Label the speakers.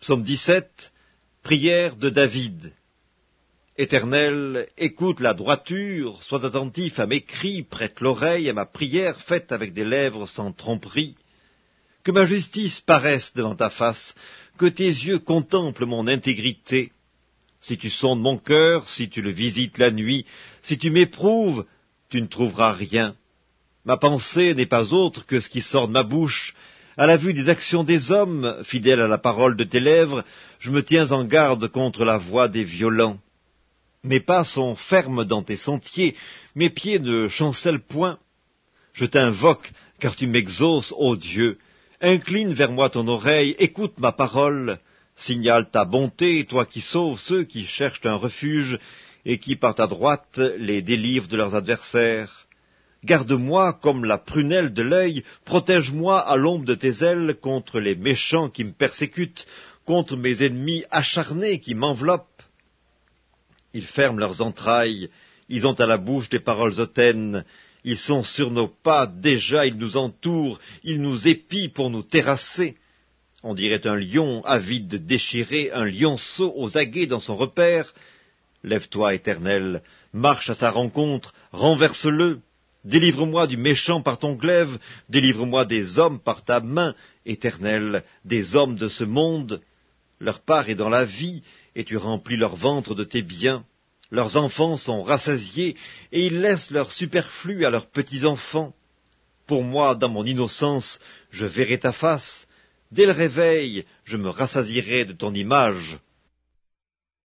Speaker 1: Psaume 17, prière de David. Éternel, écoute la droiture, sois attentif à mes cris, prête l'oreille à ma prière faite avec des lèvres sans tromperie. Que ma justice paraisse devant ta face, que tes yeux contemplent mon intégrité. Si tu sondes mon cœur, si tu le visites la nuit, si tu m'éprouves, tu ne trouveras rien. Ma pensée n'est pas autre que ce qui sort de ma bouche, à la vue des actions des hommes, fidèle à la parole de tes lèvres, je me tiens en garde contre la voix des violents. Mes pas sont fermes dans tes sentiers, mes pieds ne chancellent point. Je t'invoque, car tu m'exauces, ô Dieu. Incline vers moi ton oreille, écoute ma parole. Signale ta bonté, toi qui sauves ceux qui cherchent un refuge, et qui par ta droite les délivrent de leurs adversaires. Garde-moi comme la prunelle de l'œil, protège-moi à l'ombre de tes ailes contre les méchants qui me persécutent, contre mes ennemis acharnés qui m'enveloppent. Ils ferment leurs entrailles, ils ont à la bouche des paroles hautaines, ils sont sur nos pas, déjà ils nous entourent, ils nous épient pour nous terrasser. On dirait un lion avide de déchirer, un lionceau aux aguets dans son repère. Lève-toi, Éternel, marche à sa rencontre, renverse-le, Délivre-moi du méchant par ton glaive, délivre-moi des hommes par ta main éternelle, des hommes de ce monde. Leur part est dans la vie, et tu remplis leur ventre de tes biens. Leurs enfants sont rassasiés, et ils laissent leur superflu à leurs petits-enfants. Pour moi, dans mon innocence, je verrai ta face. Dès le réveil, je me rassasierai de ton image.